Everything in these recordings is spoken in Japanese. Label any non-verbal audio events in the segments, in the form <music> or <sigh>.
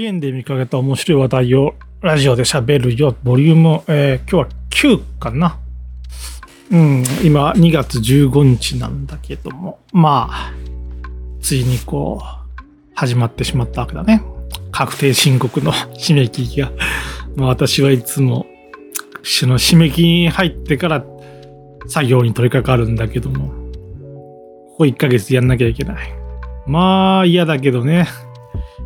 支援で見かけた面白い話題をラジオで喋るよ、ボリューム、えー、今日は9かな。うん、今2月15日なんだけども、まあ、ついにこう、始まってしまったわけだね。確定申告の <laughs> 締め切りが。まあ私はいつも、その締め切りに入ってから作業に取り掛かるんだけども、ここ1ヶ月やんなきゃいけない。まあ嫌だけどね。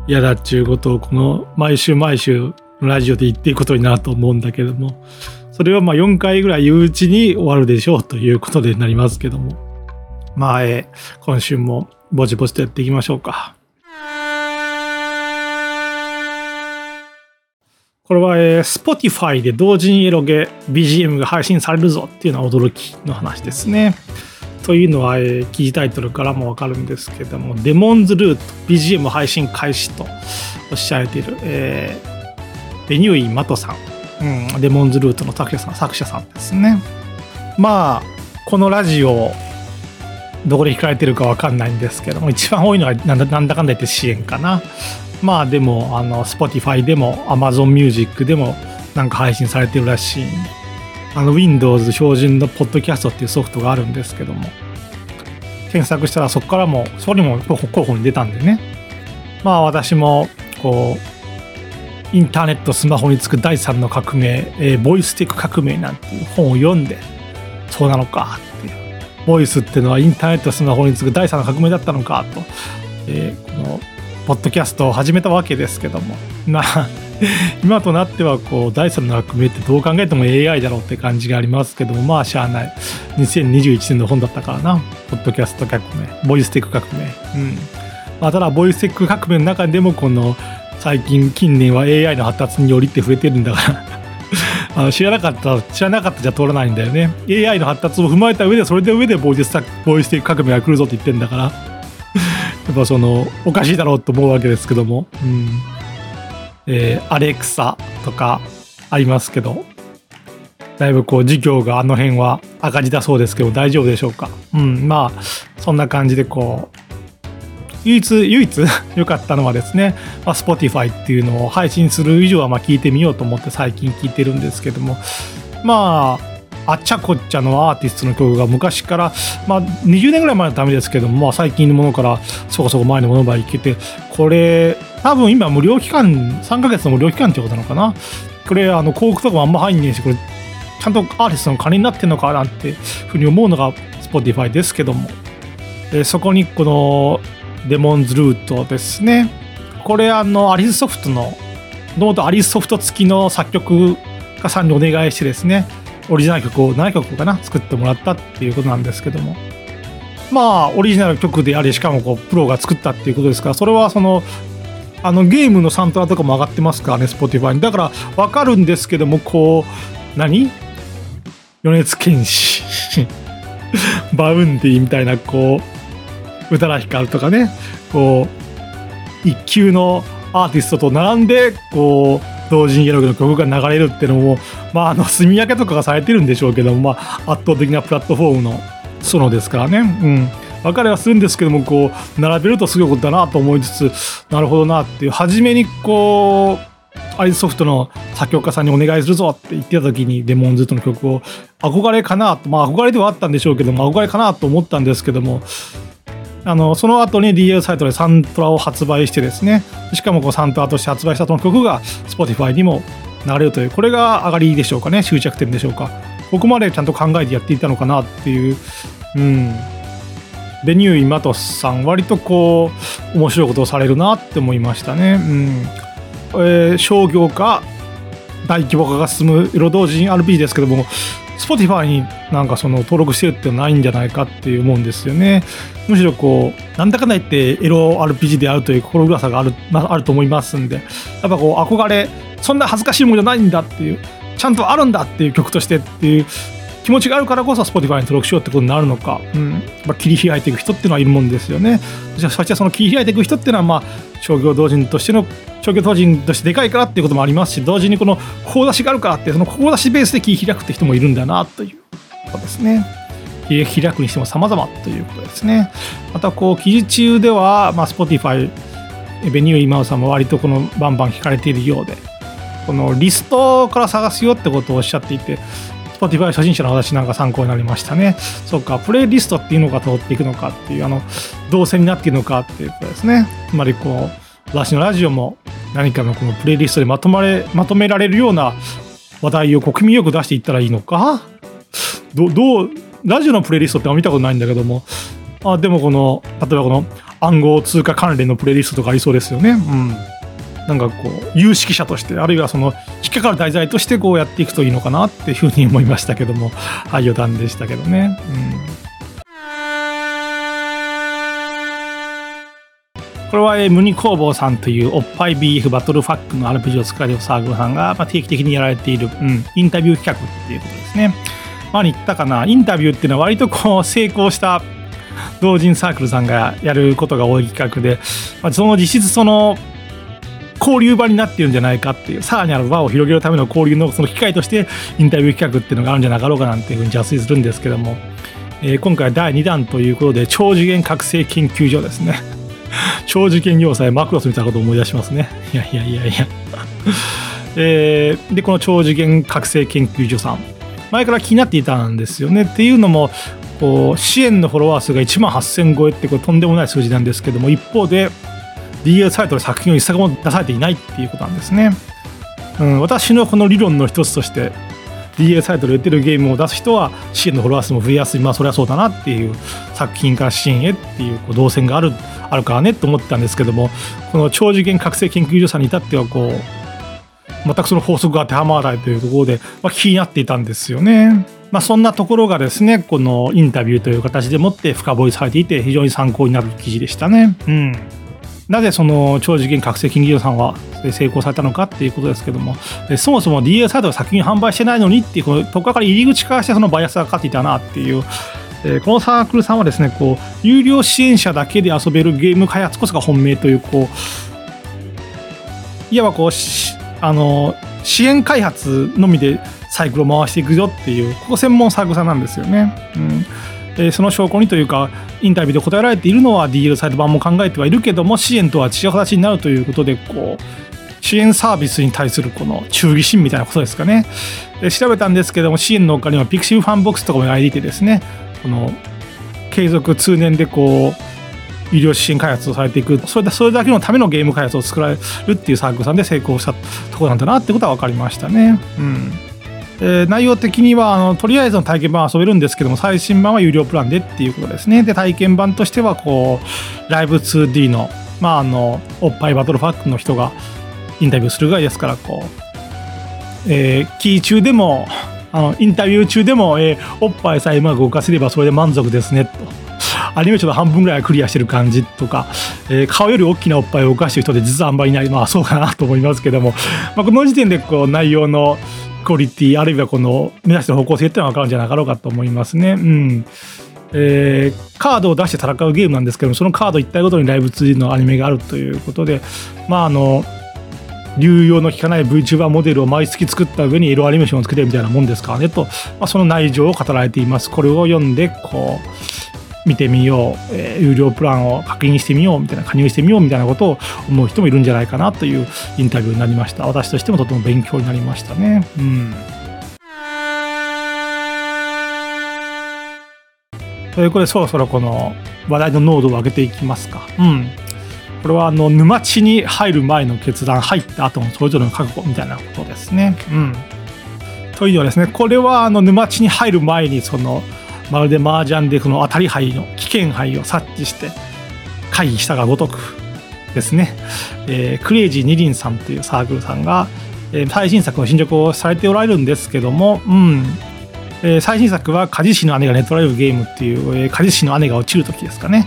嫌だっちゅうことをこの毎週毎週ラジオで言っていくことになると思うんだけども、それはまあ4回ぐらい言ううちに終わるでしょうということでなりますけども。まあ、え、今週もぼちぼちとやっていきましょうか。これは、えー、Spotify で同時にエロゲ BGM が配信されるぞっていうのは驚きの話ですね。というのは、えー、記事タイトルからもわかるんですけども、デモンズルート BGM 配信開始とおっしゃられている、えー、ベニューイン・マトさん、うん、デモンズルートの作者さん作者さんですね。まあ、このラジオ、どこで聞かれてるかわかんないんですけども、一番多いのはなんだなんだかんだ言って支援かな。まあでも、あの、Spotify でも Amazon Music でもなんか配信されてるらしいんであの Windows 標準のポッドキャストっていうソフトがあるんですけども。検索したらそこからもそこにも候補に出たんでね。まあ私もこうインターネットスマホにつく第3の革命、えー、ボイステック革命なんていう本を読んでそうなのかっていう。ボイスっていうのはインターネットスマホにつく第3の革命だったのかと、えー、このポッドキャストを始めたわけですけども。まあ <laughs> 今となってはこう第3の革命ってどう考えても AI だろうって感じがありますけどもまあしゃあない。2021年の本だったからな。ポッドキャスト革命。ボイステック革命。うん。まあただボイステック革命の中でもこの最近近年は AI の発達によりって増えてるんだから。<laughs> あの知らなかった知らなかったじゃ通らないんだよね。AI の発達を踏まえた上でそれで上でボイスボイステック革命が来るぞって言ってんだから。<laughs> やっぱそのおかしいだろうと思うわけですけども。うんえー、アレクサとかありますけど、だいぶこう事業があの辺は赤字だそうですけど大丈夫でしょうか？うん、まあ、そんな感じでこう、唯一、唯一 <laughs> 良かったのはですね、まあ、Spotify っていうのを配信する以上はまあ聞いてみようと思って最近聞いてるんですけども、まあ、あっちゃこっちゃのアーティストの曲が昔から、まあ、20年ぐらい前のためですけども、最近のものからそこそこ前のものまでいけてこれ多分今無料期間3ヶ月の無料期間ってことなのかな？これあの広告とかもあんま入んねえしこれちゃんとアーティストの金になってんのかなってふうに思うのが Spotify ですけども。でそこにこのデモンズルートですね。これあのアリスソフトのもともとアリスソフト付きの作曲家さんにお願いしてですねオリジナル曲を7曲かな？作ってもらったっていうことなんですけども。まあオリジナル曲でありしかもこうプロが作ったっていうことですからそれはそのあのゲームのサントラとかも上がってますからね Spotify にだから分かるんですけどもこう何？米津玄師 Vaundy みたいなこう宇多田ヒカルとかねこう一級のアーティストと並んでこう同時にエロゲの曲が流れるっていうのも、まあ、あの、住み分けとかがされてるんでしょうけども、まあ、圧倒的なプラットフォームのソロですからね。うん。分かりはするんですけども、こう、並べるとすごいことだなと思いつつ、なるほどなっていう、初めにこう、アイスソフトの作曲家さんにお願いするぞって言ってた時にデモンズとの曲を憧れかなとまあ憧れではあったんでしょうけども憧れかなと思ったんですけどもあのその後に DL サイトでサントラを発売してですねしかもこうサントラとして発売したその曲が Spotify にも流れるというこれが上がりでしょうかね終着点でしょうか。ここまでちゃんと考えてやっていたのかなっていううん。ベニューイマトスさん割とこう面白いことをされるなって思いましたね。うん。えー、商業化大規模化が進む色同人 RPG ですけども Spotify になんかその登録してるってないんじゃないかっていう思うんですよね。むしろこう、なんだかんだ言ってエロ RPG であるという心暗さがある、あると思いますんで、やっぱこう憧れ、そんな恥ずかしいものじゃないんだっていう、ちゃんとあるんだっていう曲としてっていう気持ちがあるからこそ Spotify に登録しようってことになるのか、うん、まあ、切り開いていく人っていうのはいるもんですよね。そしてその切り開いていく人っていうのは、まあ、商業同人としての商業同人としてでかいからっていうこともありますし同時にこのこ出しがあるからってそのこ出しベースで切り開くって人もいるんだなということですね。開くにしても様々ということですね。またこう記事中では、まあ、Spotify ベニュー今尾さんも割とこのバンバン聞かれているようでこのリストから探すよってことをおっしゃっていて Spotify 初心者の私なんか参考になりましたね。そっか、プレイリストっていうのが通っていくのかっていう、あの、動線になっているのかっていうことですね。つまりこう、私のラジオも何かのこのプレイリストでまとまれ、まとめられるような話題を国民よく出していったらいいのか？どどう、ラジオのプレイリストってあんま見たことないんだけども、あでもこの、例えばこの暗号通貨関連のプレイリストとかありそうですよね。うん。なんかこう有識者としてあるいはその引っかかる題材としてこうやっていくといいのかなっていうふうに思いましたけども <laughs> はい余談でしたけどね。うんこれは、えムニ工房さんというおっぱい BF バトルファックの RPG を作られるサークルさんが、まあ、定期的にやられている、うん、インタビュー企画っていうことですね。まあ、言ったかな、インタビューっていうのは割とこう成功した同人サークルさんがやることが多い企画で、まあ、その実質その交流場になっているんじゃないかっていうさらにある輪を広げるための交流のその機会としてインタビュー企画っていうのがあるんじゃなかろうかなんていうふうに邪推するんですけども、えー、今回第2弾ということで超次元覚醒研究所ですね。<laughs> 超次元要塞マクロスみたいなことを思い出しますね。<laughs> いやいやいやいや。<laughs> えー、でこの超次元覚醒研究所さん。前から気になっていたんですよね。っていうのもこう支援のフォロワー数が1万8000超えってこれとんでもない数字なんですけども一方で DL サイトで作品を一作も出されていないっていうことなんですね。うん、私のこの理論の一つとして DL サイトで売ってるゲームを出す人は支援のフォロワー数も増えやすいまあそれはそうだなっていう作品から支援へっていうこう動線があるあるからねと思ってたんですけどもこの超次元覚醒研究所さんに至ってはこう全くその法則が当てはまらないというところで、まあ、気になっていたんですよね。まあ、そんなところがですねこのインタビューという形でもって深掘りされていて非常に参考になる記事でしたね。うんなぜその超次元覚醒金企業さんは成功されたのかっていうことですけども、そもそも DA サイトが先に販売してないのにっていう、このとこから入り口からしてそのバイアスがかかっていたなっていう、えこのサークルさんはですね、こう、有料支援者だけで遊べるゲーム開発こそが本命という、こう、いわばこう、あの、支援開発のみでサイクルを回していくよっていう、ここ専門サークルさんなんですよね。うんえその証拠にというかインタビューで答えられているのは DL サイト版も考えてはいるけども支援とは違う形になるということでこう支援サービスに対するこの忠義心みたいなことですかね、え調べたんですけども支援の他には Pixiv ファンボックスとかもやいてですねこの継続通年でこう医療支援開発をされていく。それそれだけのためのゲーム開発を作られるっていうサークルさんで成功したところなんだなってことは分かりましたね。うん。えー、内容的にはあのとりあえずの体験版は遊べるんですけども最新版は有料プランでっていうことですね。で体験版としてはこうライブ 2D のまああのおっぱいバトルファックの人がインタビューするぐらいですからこう、えー、キー中でもあのインタビュー中でも、えー、おっぱいさえうまく動かせればそれで満足ですねと。アニメーションの半分ぐらいはクリアしてる感じとか、えー、顔より大きなおっぱいを動かしてる人で実はあんまりいないまあそうかなと思いますけども、まあ、この時点でこう内容のクオリティあるいはこの目指して方向性っていうのは分かるんじゃなかろうかと思いますね。うんえー、カードを出して戦うゲームなんですけどもそのカード一体ごとにライブ 2D のアニメがあるということでまああの流用の効かない VTuber モデルを毎月作った上に色アニメーションをつけてるみたいなもんですからねと、まあ、その内情を語られていますこれを読んでこう見てみよう、えー、有料プランを確認してみようみたいな加入してみようみたいなことを思う人もいるんじゃないかなというインタビューになりました。私としてもとても勉強になりましたね。うん。ということでそろそろこの話題の濃度を上げていきますか。うん。これはあの沼地に入る前の決断入った後のそれぞれの覚悟みたいなことですね。うん。というのはですねこれはあの沼地に入る前にそのまるで麻雀でこの当たり牌の危険牌を察知して回避したがごとくですね、えー、クレイジー二輪さんというサークルさんが、えー、最新作の進捗をされておられるんですけども、うん。えー、最新作は鍛冶師の姉が寝取られるゲームっていう、えー、鍛冶師の姉が落ちる時ですかね。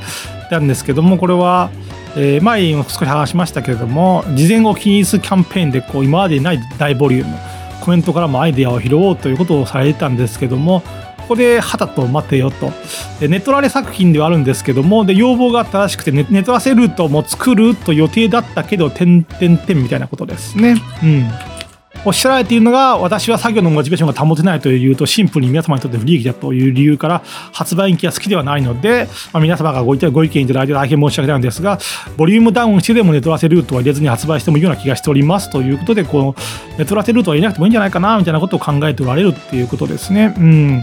なんですけどもこれは、えー、前にも少し話しましたけれども事前を気にするキャンペーンでこう今までにない大ボリュームコメントからもアイデアを拾おうということをされてたんですけどもこではたと待てよとネトラレ作品ではあるんですけどもで要望があったらしくてネネトラセルートも作ると予定だったけど点点点みたいなことですねうんおっしゃられているのが、私は作業のモチベーションが保てないというと、シンプルに皆様にとって不利益だという理由から、発売延期は好きではないので、まあ、皆様がご意見いただいて大変申し訳ないのですが、ボリュームダウンしてでもネトラセルートは入れずに発売してもいいような気がしておりますということで、このネトラセルートは入れなくてもいいんじゃないかな、みたいなことを考えておられるっていうことですね。うん。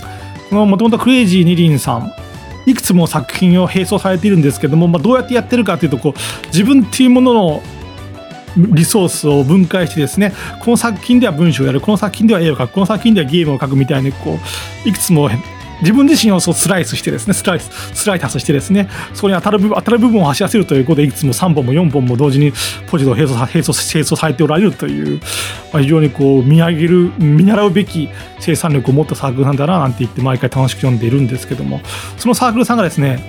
もともとクレイジーニリンさん、いくつも作品を並走されているんですけども、まあ、どうやってやってるかというとこう自分っていうもののリソースを分解してですねこの作品では文章をやるこの作品では絵を描くこの作品ではゲームを描くみたいにこういくつも自分自身をそうスライスしてですねスライススライタスしてですねそこに当たる部分当たる部分を走らせるということでいつも3本も4本も同時にポジトを並走並走並走されておられるという、まあ、非常にこう見上げる見習うべき生産力を持ったサークルなんだななんて言って毎回楽しく読んでいるんですけどもそのサークルさんがですね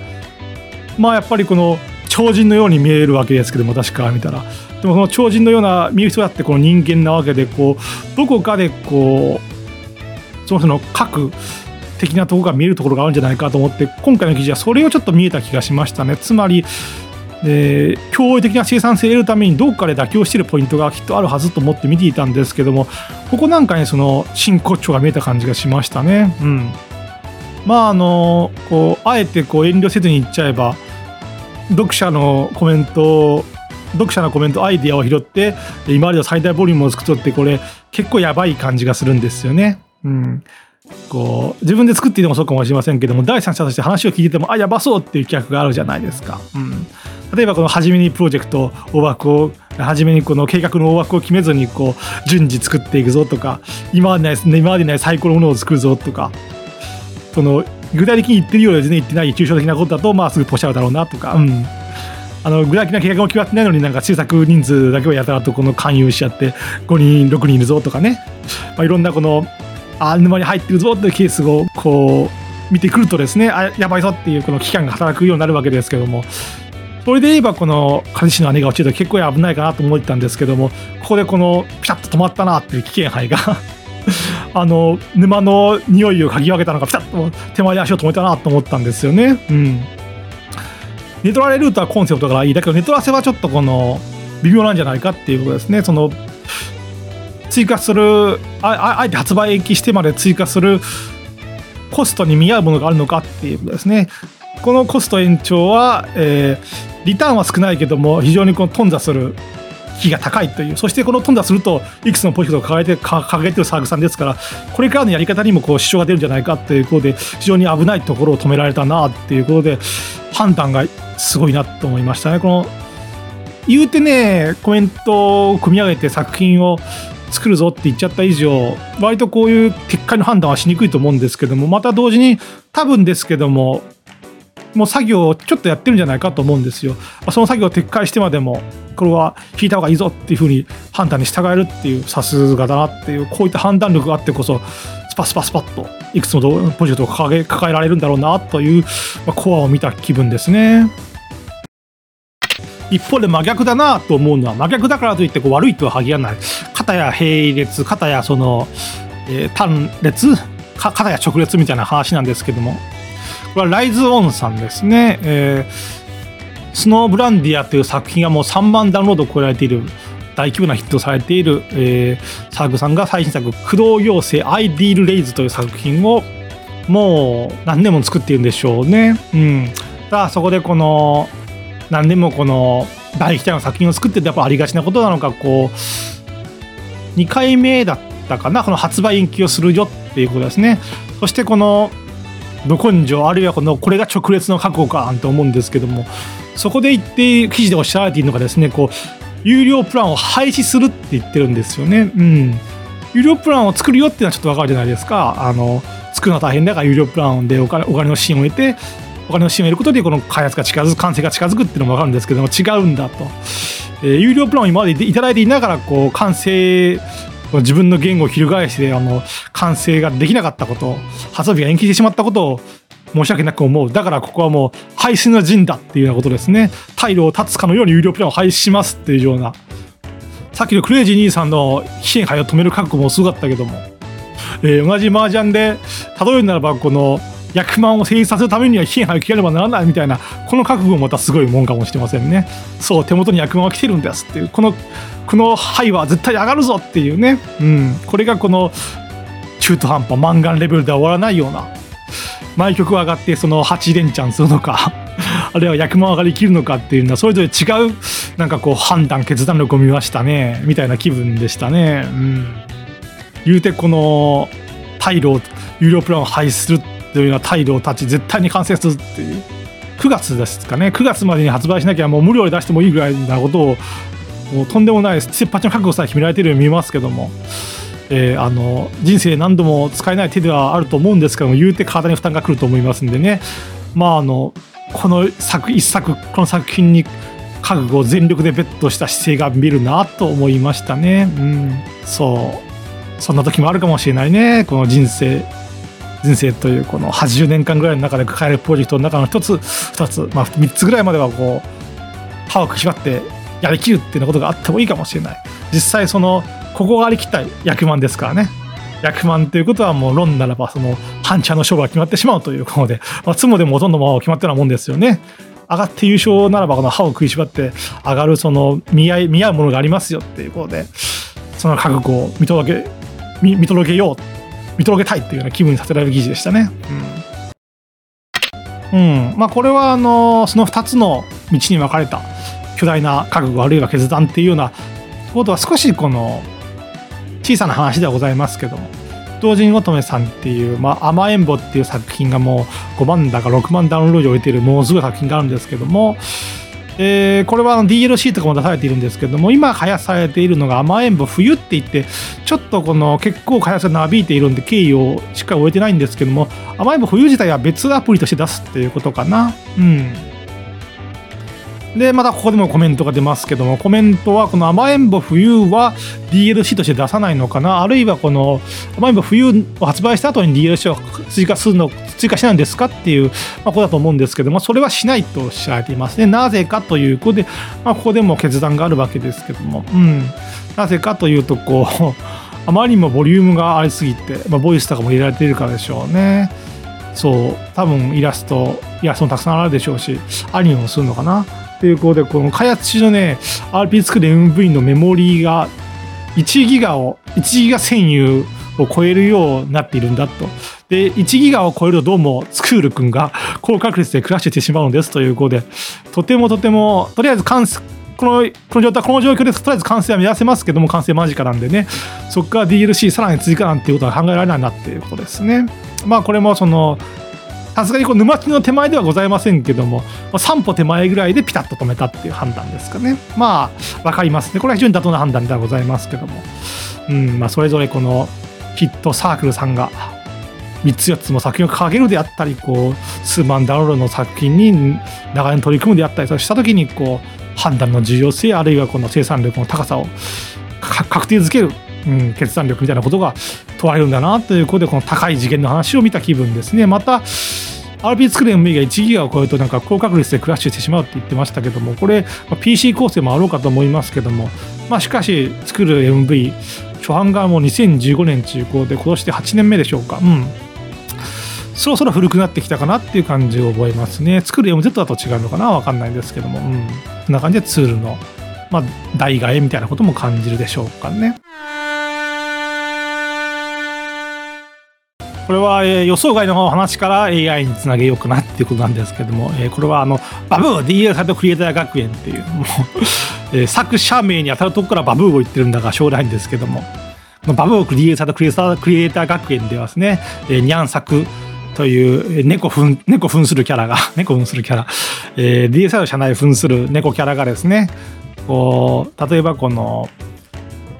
まあやっぱりこの超人のように見えるわけですけども私から見たら。でもその超人のような見る人だってこの人間なわけでこうどこかでこうその人の核的なところが見えるところがあるんじゃないかと思って今回の記事はそれをちょっと見えた気がしましたね。つまり、えー、驚異的な生産性を得るためにどっかで妥協しているポイントがきっとあるはずと思って見ていたんですけどもここなんかにその真骨頂が見えた感じがしましたね。うん。まああのこうあえてこう遠慮せずに言っちゃえば読者のコメント読者のコメントアイディアを拾って今までの最大ボリュームを作っとってこれ結構やばい感じがするんですよね。うん、こう自分で作っていてもそうかもしれませんけども第三者として話を聞いててもあやばそうっていう企画があるじゃないですか。うん、例えばこの初めにプロジェクト大枠を初めにこの計画の大枠を決めずにこう順次作っていくぞとか今までない今までない最高のものを作るぞとかその具体的に言ってるようで全然言ってない抽象的なことだとまあすぐポシャるだろうなとか。うんあの具体的な計画も決まってないのになんか制作人数だけをやたらとこの勧誘しちゃって5人6人いるぞとかね、まあ、いろんなこのあ沼に入ってるぞっていうケースをこう見てくるとですねあやばいぞっていうこの期間が働くようになるわけですけども。それで言えばこの彼氏の姉が落ちると結構危ないかなと思ってたんですけどもここでこのピタッと止まったなっていう危険範囲が。<laughs> あの沼の匂いを嗅ぎ分けたのがピタッと手前で足を止めたなと思ったんですよね。うん。ネトラレルートはコンセプトがいいだけどネトラセはちょっとこの微妙なんじゃないかっていうことですね。その追加するああえて発売延期してまで追加するコストに見合うものがあるのかっていうことですねこのコスト延長は、えー、リターンは少ないけども非常にこの頓挫する比が高いというそしてこの頓挫するといくつのポジトを抱えて掲げてるサーグさんですからこれからのやり方にもこう支障が出るんじゃないかっていうことで非常に危ないところを止められたなっていうことで判断がすごいなと思いましたね。この言うてねコメントを組み上げて作品を作るぞって言っちゃった以上割とこういう結果の判断はしにくいと思うんですけどもまた同時に多分ですけどももう作業をちょっとやってるんじゃないかと思うんですよ。その作業を撤回してまでもこれは引いた方がいいぞっていうふうに判断に従えるっていうさすがだなっていうこういった判断力があってこそスパスパスパッといくつもプロジェクトを抱え抱えられるんだろうなという、まあ、コアを見た気分ですね。一方で真逆だなと思うのは真逆だからといってこう悪いとは限らない肩や並列肩やその、えー、単列？肩や直列みたいな話なんですけども。これはライズオンさんですね、えー、スノーブランディアという作品がもう3万ダウンロードを超えられている大規模なヒットされている、えー、サーグさんが最新作「駆動妖精アイディール・レイズ」という作品をもう何年も作っているんでしょうね。うん、さあそこでこの何年もこの大ヒットの作品を作っててやっぱありがちなことなのかこう2回目だったかなこの発売延期をするよっていうことですねそしてこのど根性あるいはこのこれが直列の覚悟かと思うんですけどもそこで言って記事でおっしゃられているのがですねこう有料プランを廃止するって言ってるんですよね。うん、有料プランを作るよっていうのはちょっとわかるじゃないですか。あの作るのは大変だから有料プランでお金お金の支援を得てお金を占めることでこの開発が近づく完成が近づくっていうのも分かるんですけども違うんだと、えー、有料プランを今までいただいていながらこう完成自分の言語を翻してあの完成ができなかったこと発売が延期してしまったことを申し訳なく思う。だからここはもう廃止の陣だっていうようなことですね。退路を断つかのように有料プランを廃止しますっていうようなさっきのクレイジー兄さんの支援杯を止める覚悟もすごかったけども、えー、同じ麻雀で例えるならばこの役満を成立させるためには批判を受ければならないみたいなこの覚悟もまたすごいもんかもしれませんね。そう手元に役満は来てるんですっていう。このこの牌は絶対上がるぞっていうね、うん、これがこの中途半端マンガンレベルでは終わらないような。毎曲上がってその8連チャンするのか。<laughs> あるいは役満上がりきるのかっていうのはそれぞれ違うなんかこう判断決断力を見ましたね。みたいな気分でしたね。うん、言うてこの退路有料プランを廃止するというような態度を立ち絶対に完成するっていう。9月ですかね。9月までに発売しなきゃもう無料で出してもいいぐらいなことをもうとんでもない切羽の覚悟さえ決められているように見えますけども。えー、あの人生何度も使えない手ではあると思うんですけども言うて体に負担がくると思いますんでね。まああのこの作一作この作品に覚悟を全力でベットした姿勢が見るなと思いましたね。うん、そう。そんな時もあるかもしれないね。この人生。人生というこの80年間ぐらいの中で抱えるプロジェクトの中の1つ2つ、まあ、3つぐらいまではこう歯を食いしばってやりきるっていうことがあってもいいかもしれない。実際そのここがありきった役満ですからね。役満ということはもう論ならばその半茶の勝負が決まってしまうということで、まあ、つもでもほとんども決まったようなもんですよね。上がって優勝ならばこの歯を食いしばって上がるその見合い見合うものがありますよっていうことでその覚悟を見届け見見届けよう見届けたいっていうような気分にさせられる記事でしたね。うん、うん、まあこれはあのその2つの道に分かれた巨大な覚悟あるいは決断っていうようなことは少しこの小さな話ではございますけども同人乙女さんっていう、まあ、甘えんぼっていう作品がもう5万だか6万ダウンロードを置いているもうすごい作品があるんですけどもえー、これは DLC とかも出されているんですけども今開発されているのが甘えん坊冬って言ってちょっとこの結構開発がなびいているんで経緯をしっかり終えてないんですけども甘えん坊冬自体は別アプリとして出すっていうことかな。うん。でまたここでもコメントが出ますけどもコメントはこの甘えんぼ冬は DLC として出さないのかな？あるいはこの甘えんぼ冬を発売した後に DLC を追加するの追加しないんですかっていう、ま、ことだと思うんですけどもそれはしないとおっしゃられています。ねなぜかということで、まあ、ここでも決断があるわけですけども、うん、なぜかというとこう <laughs> あまりにもボリュームがありすぎて、まあ、ボイスとかも入れられているからでしょうね。そう。多分イラストイラストもたくさんあるでしょうしアニメもするのかな？ということで、この開発中のね、RP 作る MV のメモリーが1ギガを、1ギガ占有を超えるようになっているんだと。で、1ギガを超えるとどうもスクール君が高確率でクラッシュしてしまうんですということで、とてもとても、とりあえず関このこの状態この状況でとりあえず完成は目指せますけども完成間近なんでねそこから DLC さらに追加なんていうことは考えられないなっていうことですねまあこれもそのさすがにこう沼地の手前ではございませんけども、3歩手前ぐらいでピタッと止めたっていう判断ですかね。まあ、分かりますね。これは非常に妥当な判断ではございますけども。うん、まあ、それぞれこのヒットサークルさんが3つ4つも作品を掲げるであったり、こう、数万ダウンロードの作品に長年取り組むであったりそうした時に、こう、判断の重要性、あるいはこの生産力の高さを確定づけるうん、決断力みたいなことが問われるんだなということでこの高い次元の話を見た気分ですねまた RP 作る MB が1ギガを超えるとなんか高確率でクラッシュしてしまうって言ってましたけどもこれ PC 構成もあろうかと思いますけどもまあしかし作る MV 初版がもう2015年中高で今年で8年目でしょうか。うん。そろそろ古くなってきたかなっていう感じを覚えますね。作る MZ だと違うのかな？わかんないんですけども。うん。こんな感じでツールのまあ代替えみたいなことも感じるでしょうかね。これは、えー、予想外の話から AI につなげようかなっていうことなんですけども、えー、これはあのバブー DL サイトクリエイター学園っていうもう、<laughs> え、作者名に当たるとこからバブーを言ってるんだが将来んですけどもバブーをクリエイタークリエイタークリエイター学園ではですね、えー、ニャン作という猫ふん猫扮するキャラが <laughs> 猫扮するキャラ、えー、DSI の社内扮する猫キャラがですねこう例えばこの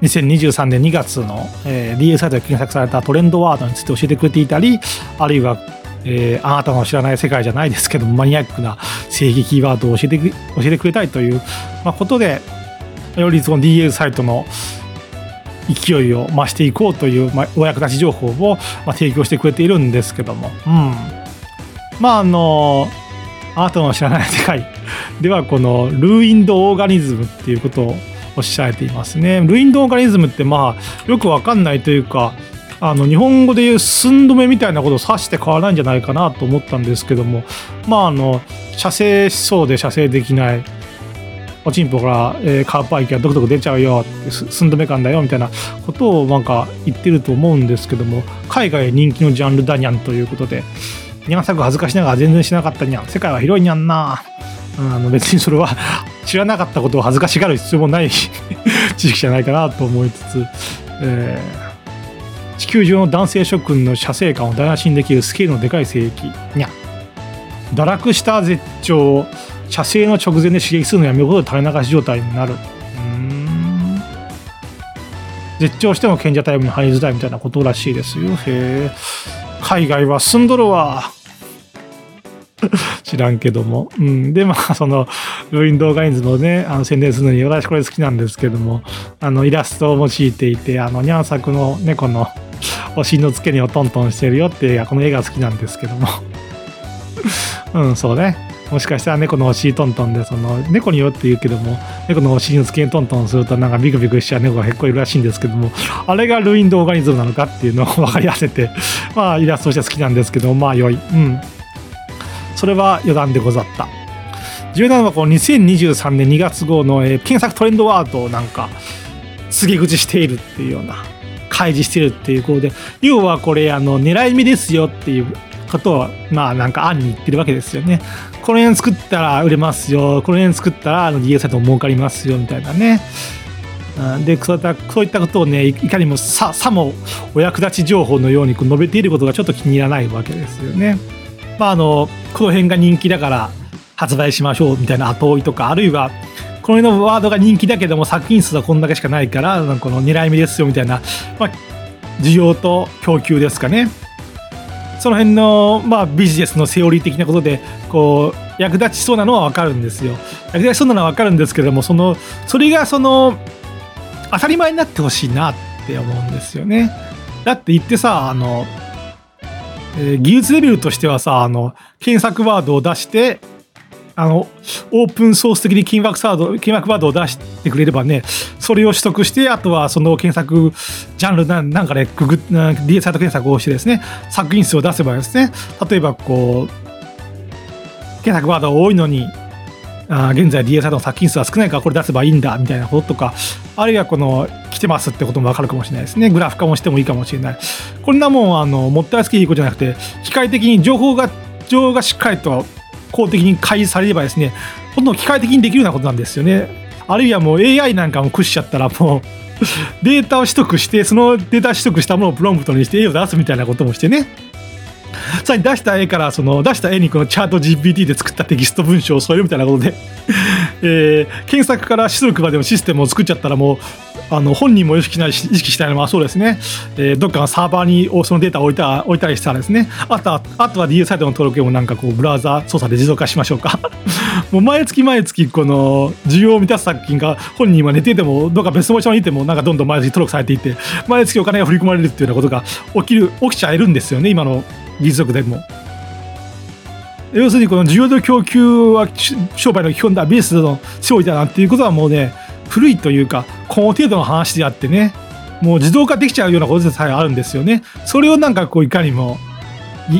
2023年2月の、えー、DA サイトで検索されたトレンドワードについて教えてくれていたりあるいは、えー、あなたの知らない世界じゃないですけどマニアックな正義キーワードを教えて教えてくれたいという、まあ、ことでよりその DA サイトの勢いを増していこうという、まあ、お役立ち情報を、まあ、提供してくれているんですけども、うん、まああのあなたの知らない世界ではこのルーインドオーガニズムっていうことをおっしゃられていますね。ルインドオーガニズムってまあよくわかんないというかあの日本語でいう寸止めみたいなことを指して変わらないんじゃないかなと思ったんですけどもまああの射精しそうで射精できない。おちんぽから、えー、カーパー液がドクドク出ちゃうよって寸止め感だよみたいなことをなんか言ってると思うんですけども海外人気のジャンルだにゃんということでにゃん作恥ずかしながら全然しなかったにゃん。世界は広いにゃんな。あの別にそれは知らなかったことを恥ずかしがる必要もない知識じゃないかなと思いつつ、えー、地球上の男性諸君の射精感を台無しにできるスケールのでかい聖域にゃ堕落した絶頂を射精の直前で刺激するのやめることで垂れ流し状態になる。絶頂しても賢者タイムに入りづらいみたいなことらしいですよ。へえ海外は進んどるわ <laughs> 知らんけども。うん。で、まあ、その、ルイン動画インズもね、あの宣伝するのに、私これ好きなんですけども、あの、イラストを用いていて、あの、ニャン作の猫の <laughs> お尻の付け根をトントンしてるよっていうこの絵が好きなんですけども。<laughs> うん、そうね。もしかしたら猫のお尻トントンで、その、猫によって言うけども、猫のお尻の付け根トントンするとなんかビクビクしちゃう猫が結構いるらしいんですけども、あれがルインドオーガニズムなのかっていうのを分かり合わせて、まあ、イラストとしては好きなんですけど、まあ、良い。うん。それは余談でござった。17はこの2023年2月号の、えー、検索トレンドワードをなんか告げ口しているっていうような開示してるっていうことで要はこれあの狙い目ですよっていうことをまあなんか案に言ってるわけですよね。この辺作ったら売れますよこの辺作ったらあの DS サイトも儲かりますよみたいなね。でそういったそういったことをねいかにもささもお役立ち情報のようにこう述べていることがちょっと気に入らないわけですよね。まあ、あのこの辺が人気だから発売しましょうみたいな後追いとかあるいはこの辺のワードが人気だけども作品数はこんだけしかないからこの狙い目ですよみたいな、まあ、需要と供給ですかね。その辺の、まあ、ビジネスのセオリー的なことでこう役立ちそうなのは分かるんですよ。役立ちそうなのは分かるんですけどもそのそれがその当たり前になってほしいなって思うんですよね。だって言ってさあのえー、技術レビューとしてはさ、あの、検索ワードを出して、あの、オープンソース的に金額ワード、金枠ワードを出してくれればね、それを取得して、あとはその検索ジャンルなんか、ね、ググ、サイト検索をしてですね、作品数を出せばですね、例えばこう、検索ワードが多いのに、あ現在 DA サイトの作品数は少ないか。らこれ出せばいいんだみたいなこととかあるいはこの来てますってことも分かるかもしれないですね。グラフ化もしてもいいかもしれない。こんなもんあのもったいつきいいことじゃなくて機械的に情報が情報がしっかりと公的に開示されればですねほとんと機械的にできるようなことなんですよね。あるいはもう AI なんかも駆使しちゃったらもうデータを取得してそのデータ取得したものをプロンプトにして絵を出すみたいなこともしてね。さらに出した絵からその出した絵にこのチャート GPT で作ったテキスト文章を添えるみたいなことでえー、検索から出力までのシステムを作っちゃったらもうあの本人も意識しない意識したいのはそうですね、えー、どっかのサーバーにそのデータを置いた置いたりしたらですね。あとはあとは DL サイトの登録もなんかこうブラウザ操作で自動化しましょうか。<laughs> もう毎月毎月この需要を満たす作品が本人は寝ていてもどっか別の場所にいてもなんかどんどん毎月登録されていって毎月お金が振り込まれるっていうようなことが起きる起きちゃえるんですよね今の。技術力でも。要するにこの需要と供給は商売の基本だベースの勝利だなっていうことはもうね古いというかこの程度の話であってねもう自動化できちゃうようなことでさえあるんですよね。それをなんかこういかにも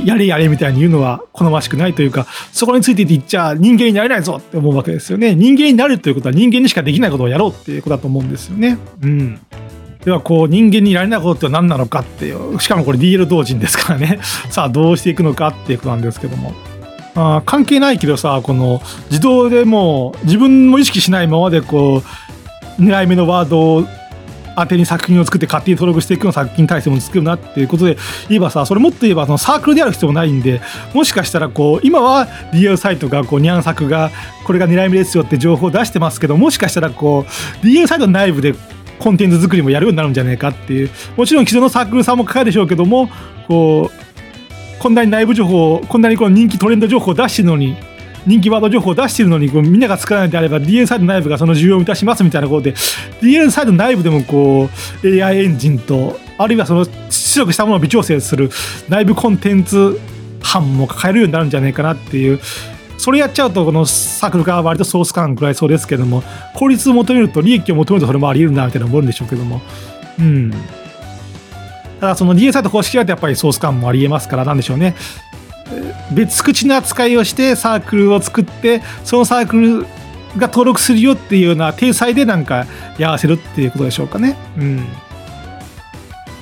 やれやれみたいに言うのは好ましくないというかそこについていっちゃ人間になれないぞって思うわけですよね。人間になるということは人間にしかできないことをやろうっていうことだと思うんですよね。うん。ではこう人間になれないことって何なのかっていうしかもこれ DL 同人ですからね <laughs> さあどうしていくのかっていうことなんですけども。あ関係ないけどさこの自動でもう自分も意識しないままでこう狙い目のワードを当てに作品を作って勝手に登録していくような作品体制も作るなっていうことで言えばさそれもっと言えばそのサークルである必要もないんでもしかしたらこう今は DL サイトがこうニャン作がこれが狙い目ですよって情報を出してますけどもしかしたらこう DL サイト内部でコンテンツ作りもやるようになるんじゃないかっていうもちろん既存のサークルさんもかかるでしょうけどもこうこんなに内部情報こんなにこの人気トレンド情報を出してるのに人気ワード情報を出してるのにこうみんなが使わないであれば DL サイド内部がその需要を満たしますみたいなことで DL サイド内部でもこう AI エンジンとあるいはその出力したものを微調整する内部コンテンツ班も抱えるようになるんじゃないかなっていうそれやっちゃうとこのサークルが割とソース感くらいそうですけども効率を求めると利益を求めるとそれもあり得るなみたいな思うんでしょうけどもうんただその DA サイト公式だとやっぱりソース感もありえますからなんでしょうね別口の扱いをしてサークルを作ってそのサークルが登録するよっていうような体裁でなんかやらせるっていうことでしょうかね。うん。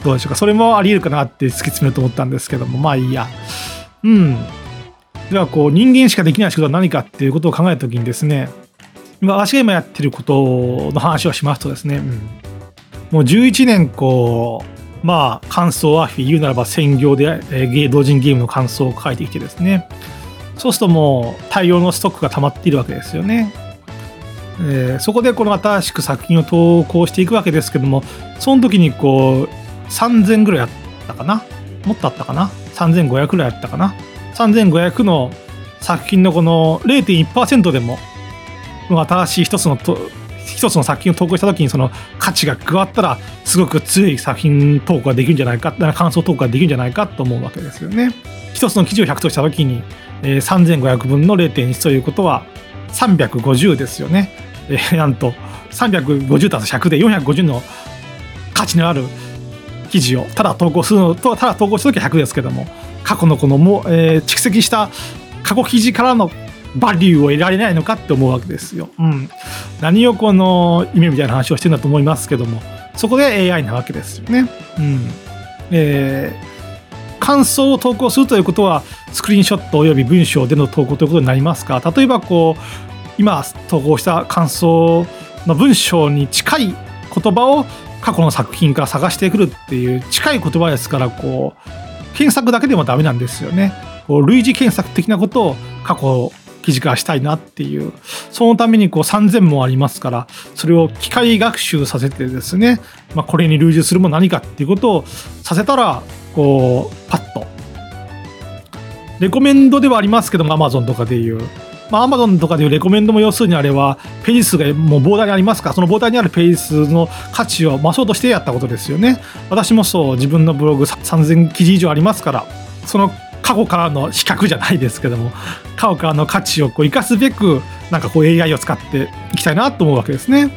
どうでしょうか。それもあり得るかなって突き詰めると思ったんですけども、まあいいや。うん。ではこう人間しかできない仕事は何かっていうことを考えた時にですね、今私が今やってることの話をしますとですね、うん、もう11年こう、まあ感想は言うならば専業で、えー、同人ゲームの感想を書いてきてですね、そうするともう大量のストックが溜まっているわけですよね。えー、そこでこの新しく作品を投稿していくわけですけどもその時にこう3000ぐらいあったかな？もっとあったかな？3500ぐらいあったかな？3500の作品のこの0.1%でも新しい一つのと一つの作品を投稿した時にその価値が加わったらすごく強い作品投稿ができるんじゃないか感想投稿ができるんじゃないかと思うわけですよね。一つの記事を100とした時に、えー、3500分の0.1ということは350ですよね。えー、なんと350足す100で450の価値のある記事をただ投稿するのとただ投稿した時は100ですけども過去のこのも、えー、蓄積した過去記事からのバリューを得られないのかって思うわけですよ。うん、何をこの夢みたいな話をしてるんだと思いますけどもそこで AI なわけですよね。うんえー、感想を投稿するということはスクリーンショットおよび文章での投稿ということになりますが例えばこう今投稿した感想の文章に近い言葉を過去の作品から探してくるっていう近い言葉ですからこう検索だけでもダメなんですよね。こう類似検索的なことを過去記事化したいなっていうそのためにこう3000もありますからそれを機械学習させてですね、まあ、これに類似するも何かっていうことをさせたらこうパッとレコメンドではありますけども Amazon とかでいうまあ、Amazon とかでいうレコメンドも要するにあれは、ページ数がもう膨大にありますから、その膨大にあるページ数の価値を増そうとしてやったことですよね。私もそう、自分のブログ3000記事以上ありますから、その過去からの比較じゃないですけども過去からの価値をこう生かすべくなんかこう AI を使っていきたいなと思うわけですね。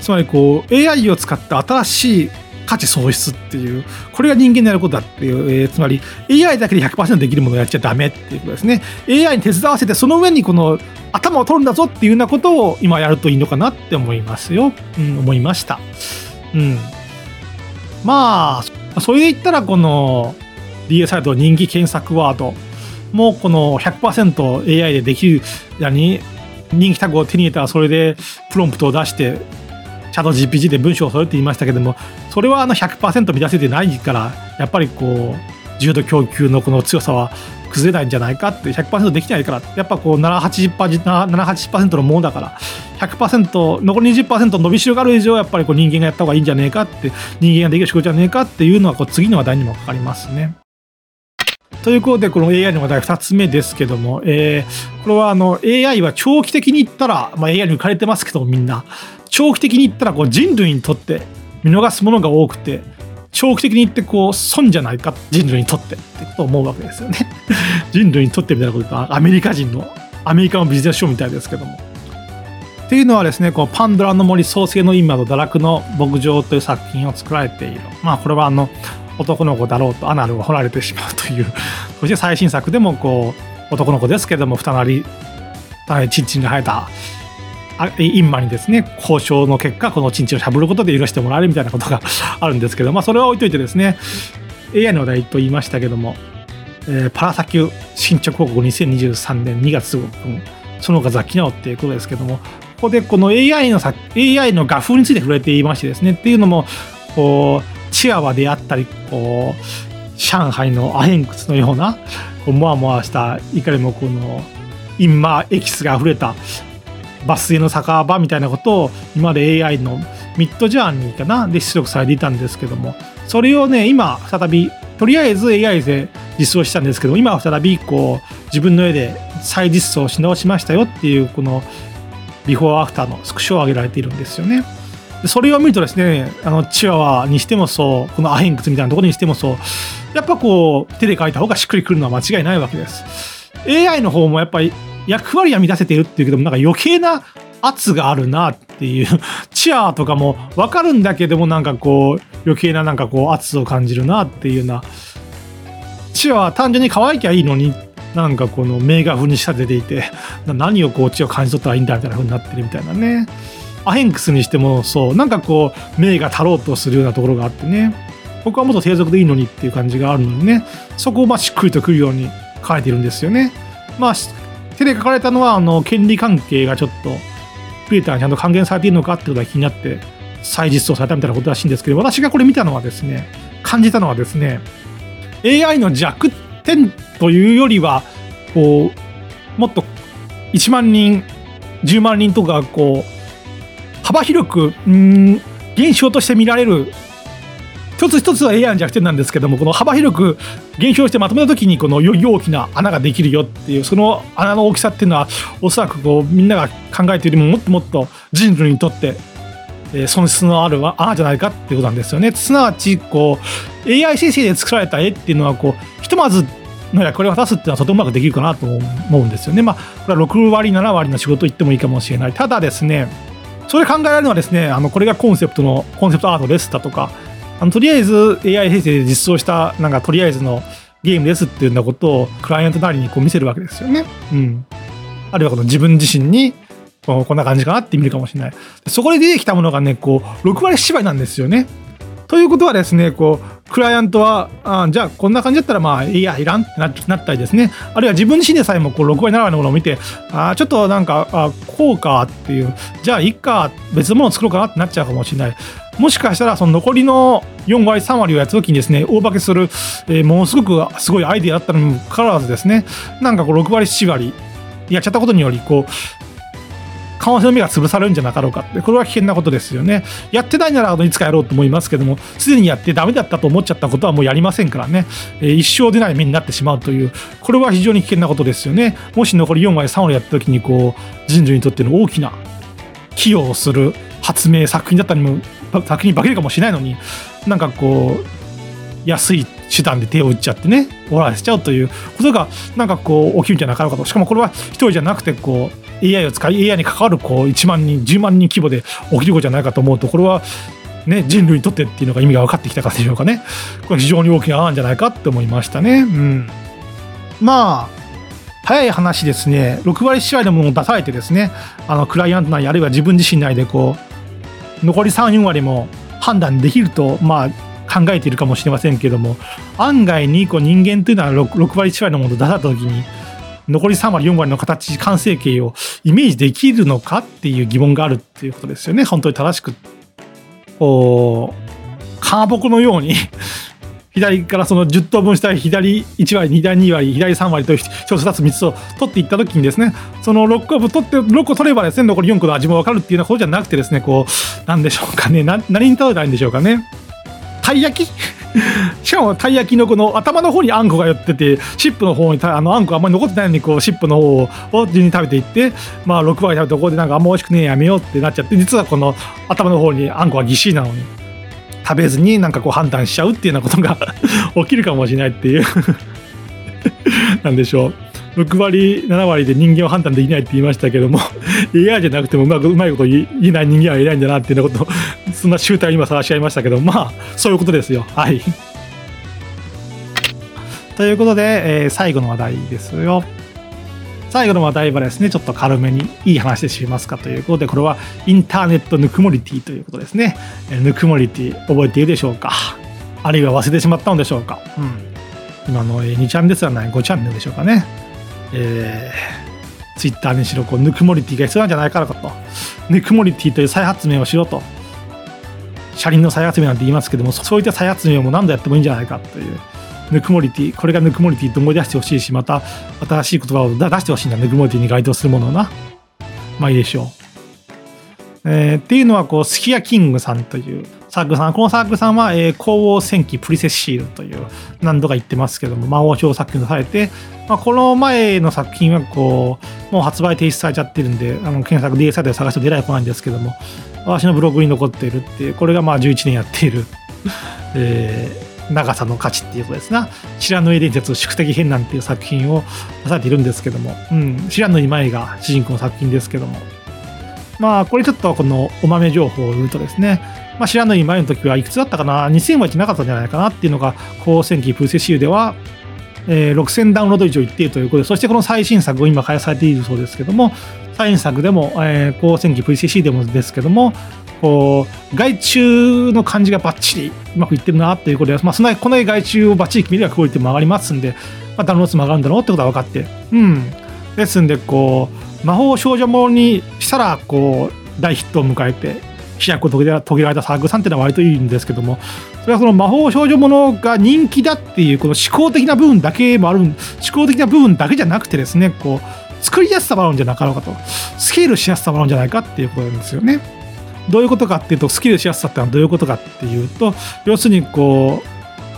つまりこう AI を使った新しい価値創出っていうこれが人間のやることだっていう、えー、つまり AI だけで100%できるものをやっちゃダメっていうことですね。AI に手伝わせてその上にこの頭を取るんだぞっていうようなことを今やるといいのかなって思いますよ、うん、思いました。うん。まあそれで言ったらこの DS サイト人気検索ワード。もこの 100%AI でできるやに人気タグを手に入れたらそれでプロンプトを出してチャット GPT で文章を添えて言いましたけどもそれはあの100%満たせてないからやっぱりこう重度供給のこの強さは崩れないんじゃないかって100%できないからやっぱこう780%のものだから100%残り20%伸びしろがある以上やっぱりこう人間がやった方がいいんじゃねえかって人間ができる仕事じゃねえかっていうのはこう次の話題にもかかりますね。ということで、この AI の話題2つ目ですけども、えー、これはあの AI は長期的に言ったら、まあ、AI に浮かれてますけどもみんな、長期的に言ったらこう人類にとって見逃すものが多くて、長期的に言ってこう損じゃないか、人類にとってってことを思うわけですよね。<laughs> 人類にとってみたいなこととアメリカ人の、アメリカのビジネス書みたいですけども。っていうのはですね、こうパンドラの森創世の今の堕落の牧場という作品を作られている。まあこれはあの、男の子だろうとアナルを掘られてしまうという <laughs> そして最新作でもこう男の子ですけども二なりチンチンが生えたインマにですね交渉の結果このチンチンをしゃぶることで許してもらえるみたいなことが <laughs> あるんですけどまあそれは置いといてですね AI の話題と言いましたけども、えー、パラサキュ新着広告2023年2月分その他雑記なおっていうことですけどもここでこの AI の AI の画風について触れていましてですねっていうのもこうチワワであったりこう上海のアヘンクツのようなこうモワモワしたいかにもこのインマーエキスが溢れたバスへの酒場みたいなことを今まで AI のミッドジャーニーかなで出力されていたんですけどもそれをね今再びとりあえず AI で実装したんですけど今は再びこう自分の絵で再実装し直しましたよっていうこのビフォーアフターのスクショを上げられているんですよね。それを見るとですねあのチワワにしてもそうこのアヘンクスみたいなところにしてもそうやっぱこう手で描いた方がしっくりくるのは間違いないわけです AI の方もやっぱり役割は満たせているっていうけどもなんか余計な圧があるなっていう <laughs> チアとかも分かるんだけどもなんかこう余計ななんかこう圧を感じるなっていうような。チアは単純に可愛きゃいいのになんかこの名画風に仕立てていて <laughs> 何をこっちを感じ取ったらいいんだみたいな風になってるみたいなね。アヘンクスにしてもそうなんかこう名が足ろうとするようなところがあってね。僕はもっと低俗でいいのにっていう感じがあるのでね。そこをまあしっくりとくるように書いてるんですよね。まあ手で書かれたのはあの権利関係がちょっとクリエイターにちゃんと還元されているのかってことが気になって再実装されたみたいなことらしいんですけど私がこれ見たのはですね感じたのはですね AI の弱点というよりはこうもっと1万人10万人とかこう幅広くうん現象として見られる一つ一つは AI の弱点なんですけどもこの幅広く減少してまとめた時にこのより大きな穴ができるよっていうその穴の大きさっていうのはおそらくこうみんなが考えているよりももっともっと人類にとって損失のある穴じゃないかっていうことなんですよね。すなわちこう AI 生成で作られた絵っていうのはこうひとまずの役割を果たすっていうのはとてもうまくできるかなと思うんですよね。まあこれは6割7割の仕事言ってもいいかもしれない。ただですねそれ考えられるのはですねあのこれがコンセプトのコンセプトアートですだとかあのとりあえず AI 生成で実装したなんかとりあえずのゲームですっていうようなことをクライアントなりにこう見せるわけですよね。うん。あるいはこの自分自身にこんな感じかなって見るかもしれない。そこで出てきたものがね、こう、6割芝居なんですよね。ということはですね、こう、クライアントは、あじゃあこんな感じだったらまあいいや、いらんってなったりですね、あるいは自分自身でさえもこう6割7割のものを見て、あちょっとなんか、あこうかっていう、じゃあいっか、別のものを作ろうかなってなっちゃうかもしれない。もしかしたらその残りの4割3割をやった時にですね大化けする、えー、ものすごくすごいアイデアだったのにもかかわらずですねなんかこう6割7割やっちゃったことによりこう可能性の目が潰されるんじゃなかろうかってこれは危険なことですよね。やってないならいつかやろうと思いますけどもすでにやってダメだったと思っちゃったことはもうやりませんからね、えー、一生出ない目になってしまうというこれは非常に危険なことですよね。もし残り4割3割やった時にこう人類にとっての大きな寄与をする発明作品だったりも作品に化けるかもしれないのになんかこう安い手段で手を打っちゃってね終わらせちゃうということがなんかこう起きるんじゃなかろうかとしかもこれは一人じゃなくてこう AI を使い AI に関わるこう1万人10万人規模で起きることじゃないかと思うとこれはね、人類にとってっていうのが意味が分かってきたかでしょうかね。これ非常に大きな案じゃないかって思いましたね。うん。まあ、早い話ですね、6割7割のものを出されてですね、あのクライアント内あるいは自分自身内でこう、残り3、4割も判断できると、まあ、考えているかもしれませんけども案外にこう人間というのは 6, 6割1割のものを出された時に残り3割4割の形完成形をイメージできるのかっていう疑問があるっていうことですよね。本当に正しく。こうかまぼこのように左からその10等分した左1割左2割左3割と1つ2つ3つを取っていった時にですねその6個取って6個取ればですね残り4個の味も分かるっていうようなことじゃなくてですねこうなんでしょうかねな何に例えたいんでしょうかね。たい焼き？<laughs> しかもたい焼きのこの頭の方にあんこが寄っててシップの方にあのあんこがあんまり残ってないのにこうシップの方を順に食べていってまあ6割食べてここでなんかあんま美味しくねえやめようってなっちゃって実はこの頭の方にあんこがぎっしりなのに。食べずになんかこう判断しちゃうっていうようなことが <laughs> 起きるかもしれないっていう。<laughs> なんでしょう。6割7割で人間を判断できないって言いましたけども <laughs> AI じゃなくてもうまくうまいこと言えない人間はいないんだなっていうようなことそんな集体を今探し合いましたけどまあそういうことですよ。はい。ということで、えー、最後の話題ですよ。最後の話題はですねちょっと軽めにいい話で知りますかということでこれはインターネットぬくもりティということですね、ぬくもりティ覚えているでしょうか？あるいは忘れてしまったのでしょうか？うん。今の2チャンではない5チャンネルでしょうかね。えー、ツイッターにしろこうぬくもりティが必要なんじゃないかと。ぬくもりティという再発明をしろと。車輪の再発明なんて言いますけどもそういった再発明も何度やってもいいんじゃないかという。ぬくもりティこれがぬくもりティと思い出してほしいしまた新しい言葉を出してほしいんだ。ぬくもりティに該当するものな。まあいいでしょう、えー、っていうのはこうスキヤキングさんというサークルさん。このサークルさんは、えー、皇后戦記プリセスシールという何度か言ってますけども魔王賞作品とされてまあ、この前の作品はこうもう発売停止されちゃってるんであの検索 DSI で探して出られてこないんですけども私のブログに残っているっていうこれがまあ11年やっている、えー、長さの価値っていうことですな「知らぬ絵伝説宿敵編」なんていう作品を出されているんですけども、うん、知らぬ今井が主人公の作品ですけども。まあこれちょっとこのお豆情報を言うとですね。まあ、知らぬ今井の時はいくつだったかな？2000はいなかったんじゃないかなっていうのが高専期プーセシールではえー、6000ダウンロード以上いってということで、そしてこの最新作を今開発されているそうですけども、最新作でも、えー、光線機 VCC でもですけども、こう外注の感じがバッチリうまくいってるなっていうことで、まあ、そのこの外注をバッチリ決めればクオリティも上がりますんで、まあ、ダウンロード数も上がるんだろうってことは分かって、うん。ですんで、こう、魔法少女ものにしたら、こう、大ヒットを迎えて、飛躍を遂げ遂げられたサークルさんっていうのは割といいんですけども、それはその魔法少女ものが人気だっていう、この思考的な部分だけもある、思考的な部分だけじゃなくてですね、こう、作りやすさもあるんじゃなかろうかと、スケールしやすさもあるんじゃないかっていうことなんですよね。どういうことかっていうと、スキルしやすさってのはどういうことかっていうと、要するにこ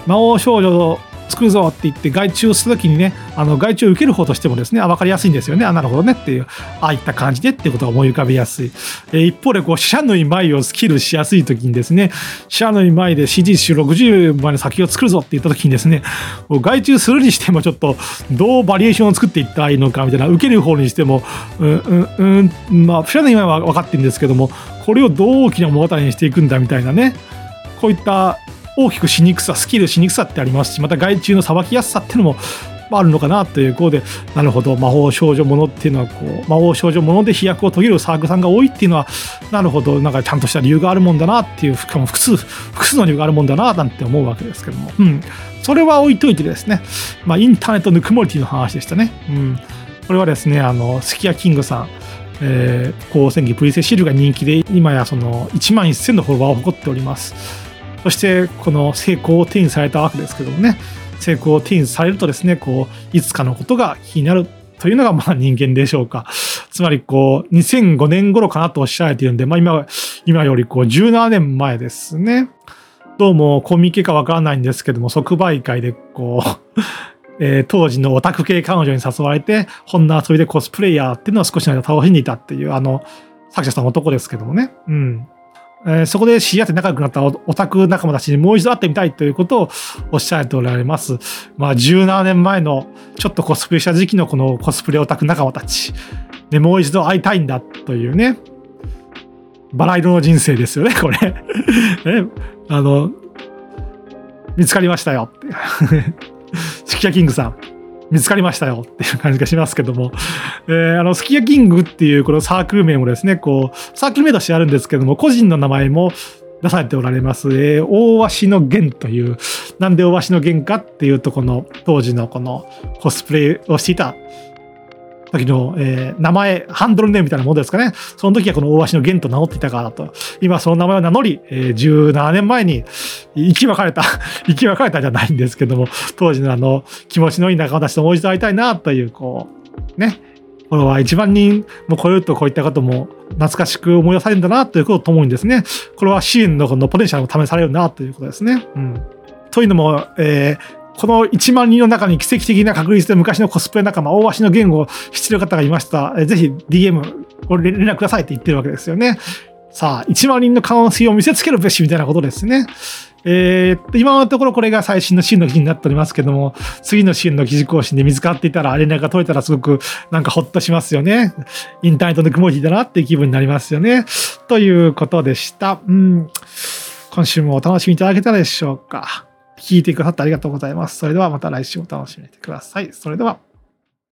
う、魔王少女作るぞって言って外注をするときにね、あの外注を受ける方としてもですね、あ、わかりやすいんですよね。あ、なるほどねっていう、ああいった感じでっていうことが思い浮かべやすい。えー、一方で、こう、シャヌイ前をスキルしやすいときにですね、シャヌイ前で CD 種60まで先を作るぞって言ったときにですね、外注するにしてもちょっとどうバリエーションを作っていったらいいのかみたいな、受ける方にしても、うん、うん、うん、まあ、シャヌイ前は分かってるんですけども、これをどう大きな物語にしていくんだみたいなね、こういった大きくしにくさスキルしにくさってあります。しまた外注のさばきやすさっていうのもあるのかなということでなるほど。魔法少女ものっていうのはこう魔法少女もので飛躍を遂げるサークルさんが多いっていうのはなるほど。なんかちゃんとした理由があるもんだなっていうかも複数複数の理由があるもんだななんて思うわけですけども、うん、それは置いといてですね、まあ、インターネットぬくもりティの話でしたね、うん、これはですねあのスキヤキングさんえー、光線機プリセシールが人気で今やその1万1000のフォロワーを誇っております。そしてこの成功を手にされたわけですけどもね成功を手にされるとですねこういつかのことが気になるというのがまあ人間でしょうか。つまりこう2005年頃かなとおっしゃられているんで、まあ今、今よりこう17年前ですね。どうもコミケかわからないんですけども、即売会でこう <laughs> えー、当時のオタク系彼女に誘われて、ほんな遊びでコスプレイヤーっていうのを少しの間楽しんでいたっていう、あの、作者さんの男ですけどもね。うん。えー、そこで知り合って仲良くなったオタク仲間たちにもう一度会ってみたいということをおっしゃっておられます。まあ、17年前のちょっとコスプレした時期のこのコスプレオタク仲間たち。で、もう一度会いたいんだというね。バラ色の人生ですよね、これ。え <laughs> あの、見つかりましたよって。スキヤキングさん。見つかりましたよっていう感じがしますけども、<laughs> えー、あの、スキヤキングっていうこのサークル名もですね、こう、サークル名としてあるんですけども、個人の名前も出されておられます、えー、大鷲の弦という、なんで大鷲の弦かっていうと、この当時のこのコスプレをしていた時の、えー、名前、ハンドルネームみたいなものですかね。その時はこの大橋の源と名乗っていたからと。今その名前を名乗り、えー、17年前に生き別れた、<laughs> 生き別れたじゃないんですけども、当時のあの、気持ちのいい仲間たちともう一度会いたいなという、こう、ね。これは1万人も超えるとこういったことも懐かしく思い出されるんだなということとともにですね、これは支援のこのポテンシャルも試されるなということですね。うん。というのも、えー、この1万人の中に奇跡的な確率で昔のコスプレ仲間、大橋の言語を知ってる方がいましたら、ぜひ DM ご連絡くださいって言ってるわけですよね。さあ、1万人の可能性を見せつけるべしみたいなことですね。えー、今のところこれが最新の支援の記事になっておりますけども、次の支援の記事更新で見つかっていたら、連絡が取れたらすごくなんかほっとしますよね。インターネットの雲日だなっていう気分になりますよね。ということでした。うん。今週もお楽しみいただけたでしょうか。聞いてくださってありがとうございます。それではまた来週お楽しみにしてください。それでは。